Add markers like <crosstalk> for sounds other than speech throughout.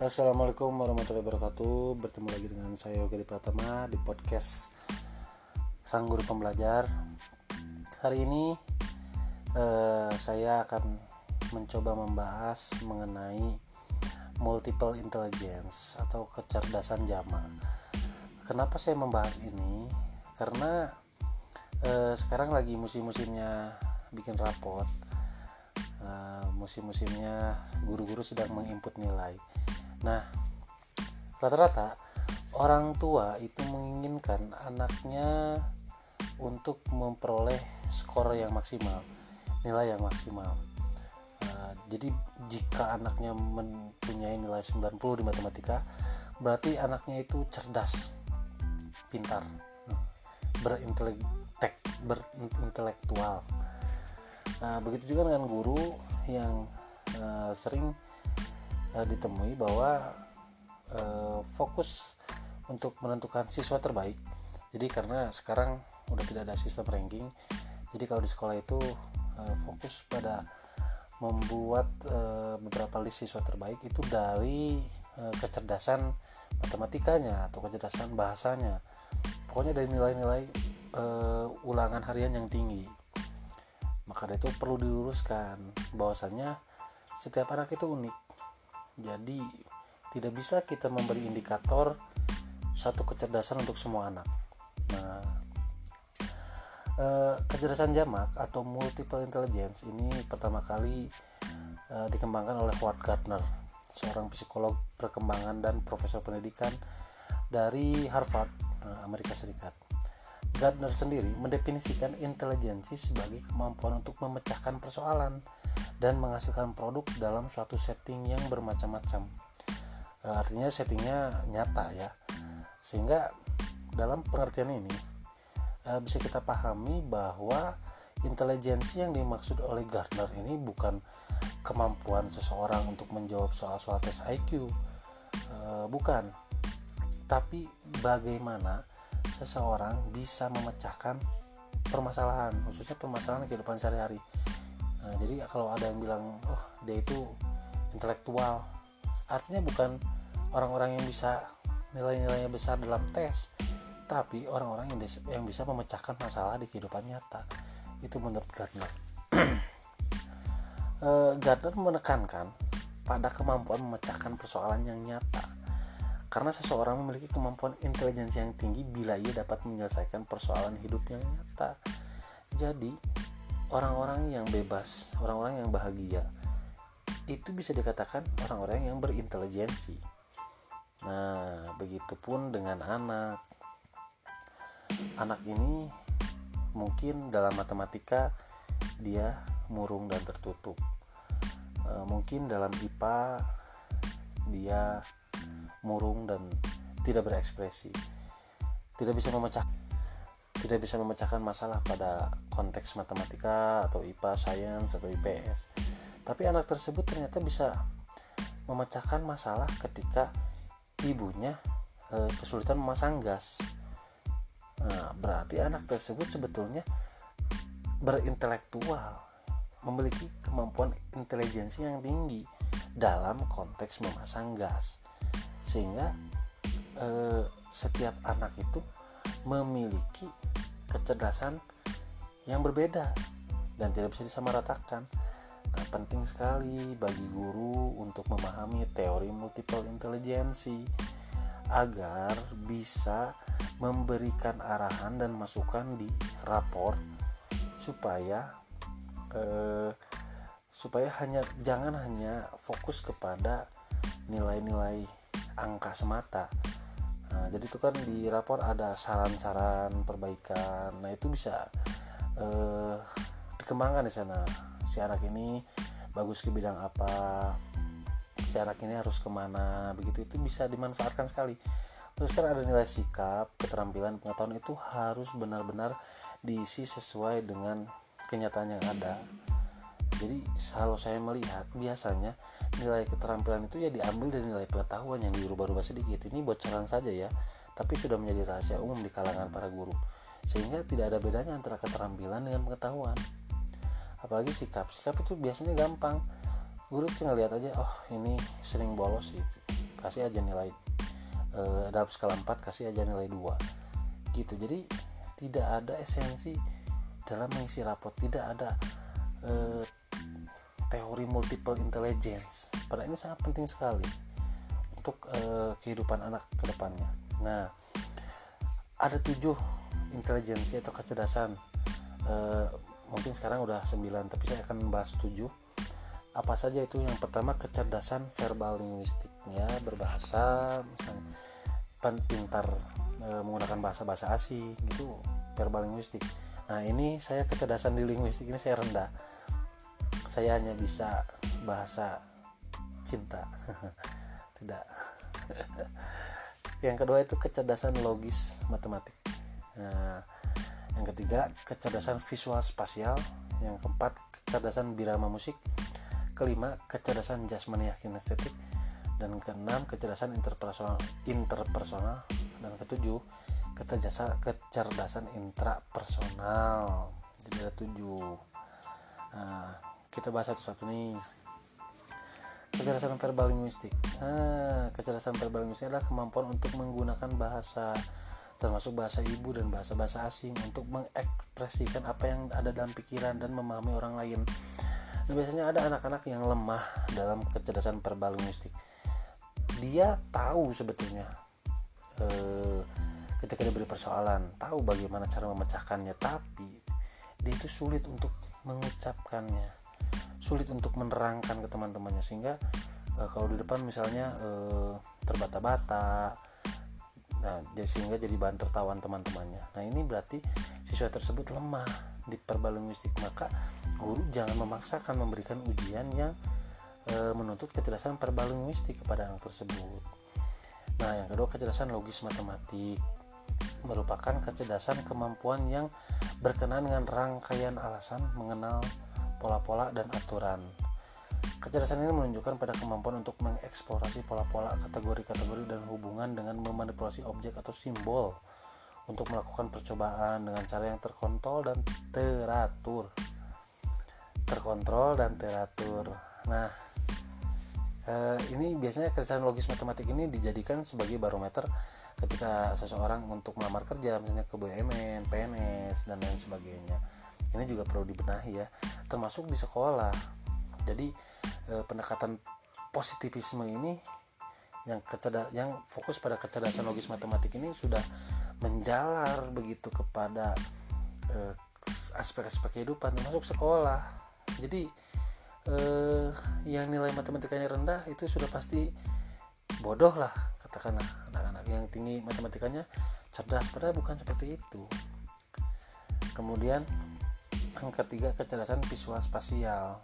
Assalamualaikum warahmatullahi wabarakatuh Bertemu lagi dengan saya Yogi Pratama di podcast Sang Guru Pembelajar Hari ini eh, saya akan mencoba membahas mengenai multiple intelligence atau kecerdasan jama. Kenapa saya membahas ini? Karena eh, sekarang lagi musim-musimnya bikin raport uh, musim-musimnya guru-guru sedang menginput nilai nah rata-rata orang tua itu menginginkan anaknya untuk memperoleh skor yang maksimal nilai yang maksimal. Uh, jadi jika anaknya mempunyai nilai 90 di matematika berarti anaknya itu cerdas pintar berintelek berintelektual. Nah, begitu juga dengan guru yang uh, sering uh, ditemui bahwa uh, fokus untuk menentukan siswa terbaik. Jadi karena sekarang udah tidak ada sistem ranking, jadi kalau di sekolah itu uh, fokus pada membuat uh, beberapa list siswa terbaik itu dari uh, kecerdasan matematikanya atau kecerdasan bahasanya. Pokoknya dari nilai-nilai ulangan harian yang tinggi maka itu perlu diluruskan bahwasanya setiap anak itu unik jadi tidak bisa kita memberi indikator satu kecerdasan untuk semua anak. Nah eh, kecerdasan jamak atau multiple intelligence ini pertama kali eh, dikembangkan oleh Howard Gardner seorang psikolog perkembangan dan profesor pendidikan dari Harvard eh, Amerika Serikat Gardner sendiri mendefinisikan intelijensi sebagai kemampuan untuk memecahkan persoalan dan menghasilkan produk dalam suatu setting yang bermacam-macam. E, artinya settingnya nyata ya. Sehingga dalam pengertian ini e, bisa kita pahami bahwa intelijensi yang dimaksud oleh Gardner ini bukan kemampuan seseorang untuk menjawab soal-soal tes IQ. E, bukan. Tapi bagaimana seseorang bisa memecahkan permasalahan khususnya permasalahan kehidupan sehari-hari. Nah, jadi kalau ada yang bilang oh dia itu intelektual artinya bukan orang-orang yang bisa nilai-nilainya besar dalam tes tapi orang-orang yang, yang bisa memecahkan masalah di kehidupan nyata. Itu menurut Gardner. Uh, <clears throat> Gardner menekankan pada kemampuan memecahkan persoalan yang nyata karena seseorang memiliki kemampuan intelijensi yang tinggi bila ia dapat menyelesaikan persoalan hidup yang nyata. Jadi, orang-orang yang bebas, orang-orang yang bahagia, itu bisa dikatakan orang-orang yang berintelijensi. Nah, begitupun dengan anak. Anak ini mungkin dalam matematika dia murung dan tertutup. E, mungkin dalam IPA dia murung dan tidak berekspresi tidak bisa memecah tidak bisa memecahkan masalah pada konteks matematika atau IPA, sains atau IPS. Tapi anak tersebut ternyata bisa memecahkan masalah ketika ibunya e, kesulitan memasang gas. Nah, berarti anak tersebut sebetulnya berintelektual, memiliki kemampuan intelijensi yang tinggi dalam konteks memasang gas sehingga eh, setiap anak itu memiliki kecerdasan yang berbeda dan tidak bisa disamaratakan. Nah, penting sekali bagi guru untuk memahami teori multiple intelligency agar bisa memberikan arahan dan masukan di rapor supaya eh, supaya hanya jangan hanya fokus kepada nilai-nilai angka semata. Nah, jadi itu kan di rapor ada saran-saran perbaikan. Nah itu bisa eh, dikembangkan di sana. Si anak ini bagus ke bidang apa si anak ini harus ke mana begitu. Itu bisa dimanfaatkan sekali. Terus kan ada nilai sikap keterampilan pengetahuan itu harus benar-benar diisi sesuai dengan kenyataan yang ada jadi kalau saya melihat biasanya nilai keterampilan itu ya diambil dari nilai pengetahuan yang dirubah-rubah sedikit. Ini bocoran saja ya tapi sudah menjadi rahasia umum di kalangan para guru. Sehingga tidak ada bedanya antara keterampilan dengan pengetahuan. Apalagi sikap. Sikap itu biasanya gampang. Guru tinggal lihat aja oh ini sering bolos gitu. Kasih aja nilai e, dalam skala 4 kasih aja nilai 2 gitu. Jadi tidak ada esensi dalam mengisi rapot. Tidak ada e, teori multiple intelligence. Pada ini sangat penting sekali untuk e, kehidupan anak ke depannya nah ada tujuh intelijensi atau kecerdasan. E, mungkin sekarang udah 9 tapi saya akan membahas tujuh. Apa saja itu? Yang pertama kecerdasan verbal linguistiknya berbahasa misalnya. Pintar e, menggunakan bahasa-bahasa asing itu verbal linguistik. Nah ini saya kecerdasan di linguistik ini saya rendah saya hanya bisa bahasa cinta. <laughs> Tidak. Yang kedua itu kecerdasan logis matematik. Nah, yang ketiga kecerdasan visual spasial. Yang keempat kecerdasan birama musik. Kelima kecerdasan jasmani kinestetik dan keenam kecerdasan interpersonal interpersonal. Dan ketujuh kecerdasan kecerdasan intrapersonal. Jadi ada tujuh. Nah, kita bahas satu-satu nih. Kecerdasan verbal linguistik. Nah, kecerdasan verbal linguistik adalah kemampuan untuk menggunakan bahasa termasuk bahasa ibu dan bahasa-bahasa asing untuk mengekspresikan apa yang ada dalam pikiran dan memahami orang lain. Nah, biasanya ada anak-anak yang lemah dalam kecerdasan verbal linguistik. Dia tahu sebetulnya eh, ketika diberi persoalan, tahu bagaimana cara memecahkannya, tapi dia itu sulit untuk mengucapkannya, sulit untuk menerangkan ke teman-temannya sehingga eh, kalau di depan misalnya eh, terbata-bata, nah sehingga jadi bahan tertawan teman-temannya. Nah ini berarti siswa tersebut lemah di verbal linguistik maka guru jangan memaksakan memberikan ujian yang e, menuntut kecerdasan verbal linguistik kepada anak tersebut. Nah, yang kedua kecerdasan logis matematik merupakan kecerdasan kemampuan yang berkenaan dengan rangkaian alasan, mengenal pola-pola dan aturan. Kecerdasan ini menunjukkan pada kemampuan untuk mengeksplorasi pola-pola, kategori-kategori dan hubungan dengan memanipulasi objek atau simbol untuk melakukan percobaan dengan cara yang terkontrol dan teratur terkontrol dan teratur. Nah, eh, ini biasanya kecerdasan logis matematik ini dijadikan sebagai barometer ketika seseorang untuk melamar kerja, misalnya ke BUMN, PNS dan lain sebagainya. Ini juga perlu dibenahi ya, termasuk di sekolah. Jadi eh, pendekatan positivisme ini yang kecerdas yang fokus pada kecerdasan logis matematik ini sudah menjalar begitu kepada eh, aspek-aspek kehidupan termasuk sekolah. Jadi eh, yang nilai matematikanya rendah itu sudah pasti bodoh lah katakanlah anak-anak yang tinggi matematikanya cerdas. Padahal bukan seperti itu. Kemudian yang ketiga kecerdasan visual spasial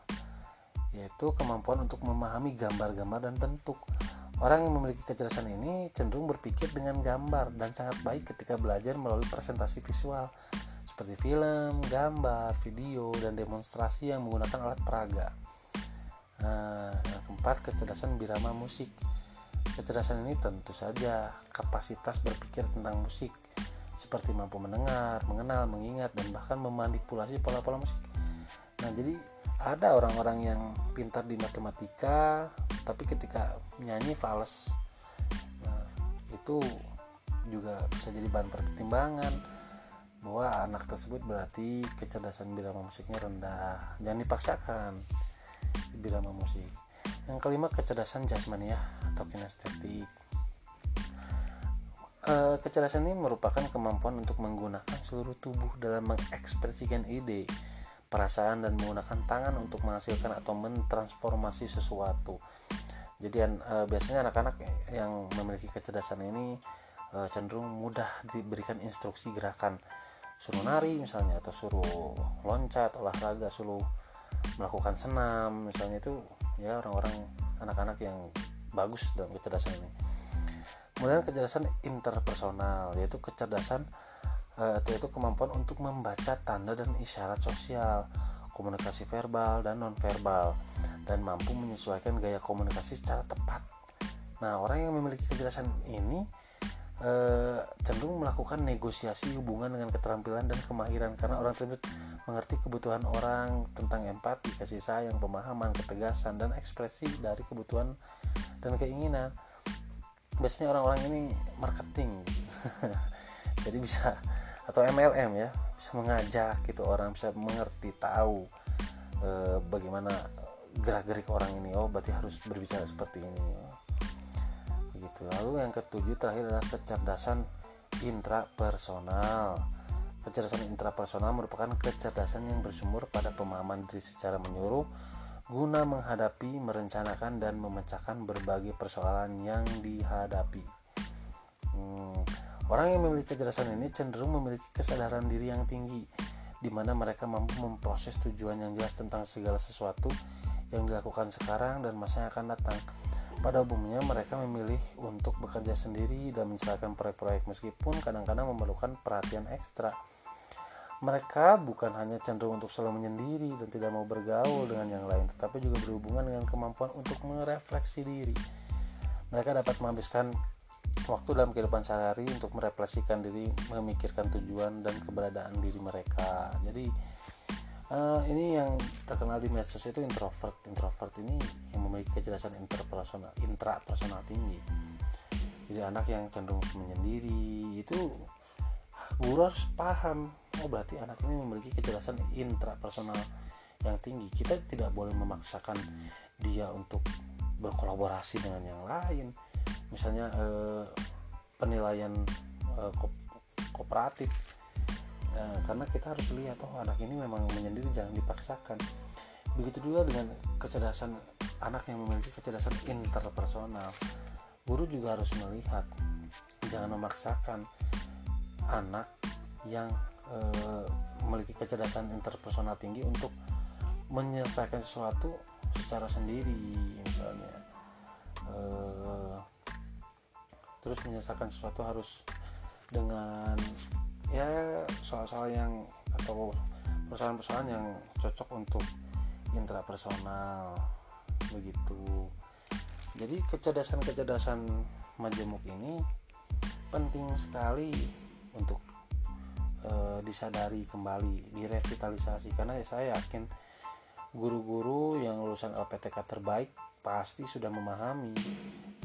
yaitu kemampuan untuk memahami gambar-gambar dan bentuk orang yang memiliki kecerdasan ini cenderung berpikir dengan gambar dan sangat baik ketika belajar melalui presentasi visual seperti film, gambar, video, dan demonstrasi yang menggunakan alat peraga. Nah, yang keempat, kecerdasan birama musik. Kecerdasan ini tentu saja kapasitas berpikir tentang musik, seperti mampu mendengar, mengenal, mengingat, dan bahkan memanipulasi pola-pola musik. Nah, jadi ada orang-orang yang pintar di matematika, tapi ketika nyanyi fals. Nah, itu juga bisa jadi bahan pertimbangan bahwa anak tersebut berarti kecerdasan birama musiknya rendah jangan dipaksakan di birama musik yang kelima kecerdasan jasmani ya atau kinestetik e, kecerdasan ini merupakan kemampuan untuk menggunakan seluruh tubuh dalam mengekspresikan ide perasaan dan menggunakan tangan untuk menghasilkan atau mentransformasi sesuatu. Jadi e, biasanya anak-anak yang memiliki kecerdasan ini e, cenderung mudah diberikan instruksi gerakan. Suruh nari misalnya atau suruh loncat olahraga suruh melakukan senam misalnya itu ya orang-orang anak-anak yang bagus dalam kecerdasan ini kemudian kecerdasan interpersonal yaitu kecerdasan uh, yaitu kemampuan untuk membaca tanda dan isyarat sosial komunikasi verbal dan nonverbal dan mampu menyesuaikan gaya komunikasi secara tepat nah orang yang memiliki kecerdasan ini e, cenderung melakukan negosiasi hubungan dengan keterampilan dan kemahiran karena orang tersebut mengerti kebutuhan orang tentang empati, kasih sayang, pemahaman, ketegasan dan ekspresi dari kebutuhan dan keinginan. Biasanya orang-orang ini marketing <laughs> jadi bisa atau MLM ya bisa mengajak gitu orang bisa mengerti tahu e, bagaimana gerak-gerik orang ini. Oh berarti harus berbicara seperti ini. Begitu lalu yang ketujuh terakhir adalah kecerdasan intrapersonal. Kecerdasan intrapersonal merupakan kecerdasan yang bersumber pada pemahaman diri secara menyeluruh guna menghadapi, merencanakan, dan memecahkan berbagai persoalan yang dihadapi. Hmm, orang yang memiliki kecerdasan ini cenderung memiliki kesadaran diri yang tinggi, di mana mereka mampu memproses tujuan yang jelas tentang segala sesuatu yang dilakukan sekarang dan masa yang akan datang. Pada umumnya mereka memilih untuk bekerja sendiri dan menjalankan proyek-proyek meskipun kadang-kadang memerlukan perhatian ekstra mereka bukan hanya cenderung untuk selalu menyendiri dan tidak mau bergaul dengan yang lain, tetapi juga berhubungan dengan kemampuan untuk merefleksi diri. Mereka dapat menghabiskan waktu dalam kehidupan sehari-hari untuk merefleksikan diri, memikirkan tujuan dan keberadaan diri mereka. Jadi uh, ini yang terkenal di medsos itu introvert. Introvert ini yang memiliki kejelasan interpersonal, intrapersonal tinggi. Jadi anak yang cenderung menyendiri itu guru harus paham. Oh berarti anak ini memiliki kejelasan intrapersonal yang tinggi. Kita tidak boleh memaksakan dia untuk berkolaborasi dengan yang lain. Misalnya eh, penilaian eh, ko kooperatif. Eh, karena kita harus lihat oh anak ini memang menyendiri jangan dipaksakan. Begitu juga dengan kecerdasan anak yang memiliki kecerdasan interpersonal guru juga harus melihat jangan memaksakan anak yang e, memiliki kecerdasan interpersonal tinggi untuk menyelesaikan sesuatu secara sendiri misalnya. E, terus menyelesaikan sesuatu harus dengan ya soal-soal yang atau persoalan-persoalan yang cocok untuk intrapersonal begitu. Jadi kecerdasan-kecerdasan majemuk ini penting sekali untuk e, disadari kembali direvitalisasi. Karena saya yakin guru-guru yang lulusan LPTK terbaik pasti sudah memahami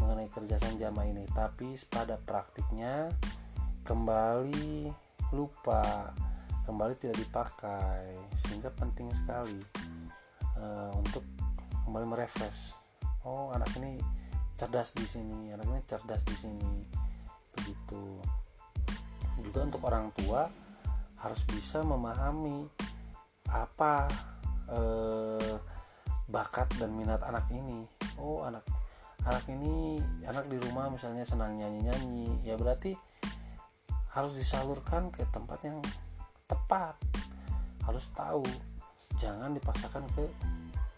mengenai kerjasama jamaah ini. Tapi pada praktiknya kembali lupa kembali tidak dipakai sehingga penting sekali e, untuk kembali merefresh. Oh anak ini cerdas di sini anak ini cerdas di sini begitu juga untuk orang tua harus bisa memahami apa eh, bakat dan minat anak ini. Oh anak anak ini anak di rumah misalnya senang nyanyi nyanyi ya berarti harus disalurkan ke tempat yang tepat. Harus tahu. Jangan dipaksakan ke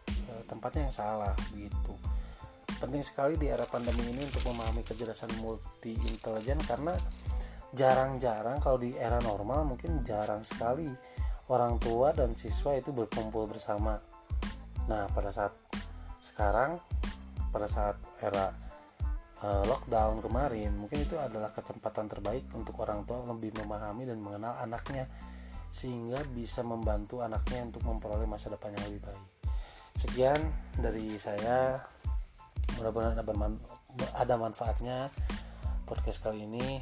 eh, tempatnya yang salah begitu penting sekali di era pandemi ini untuk memahami kecerdasan multi intelijen karena jarang-jarang kalau di era normal mungkin jarang sekali orang tua dan siswa itu berkumpul bersama. Nah pada saat sekarang pada saat era uh, lockdown kemarin mungkin itu adalah kesempatan terbaik untuk orang tua lebih memahami dan mengenal anaknya sehingga bisa membantu anaknya untuk memperoleh masa depan yang lebih baik. Sekian dari saya. Mudah-mudahan ada manfaatnya podcast kali ini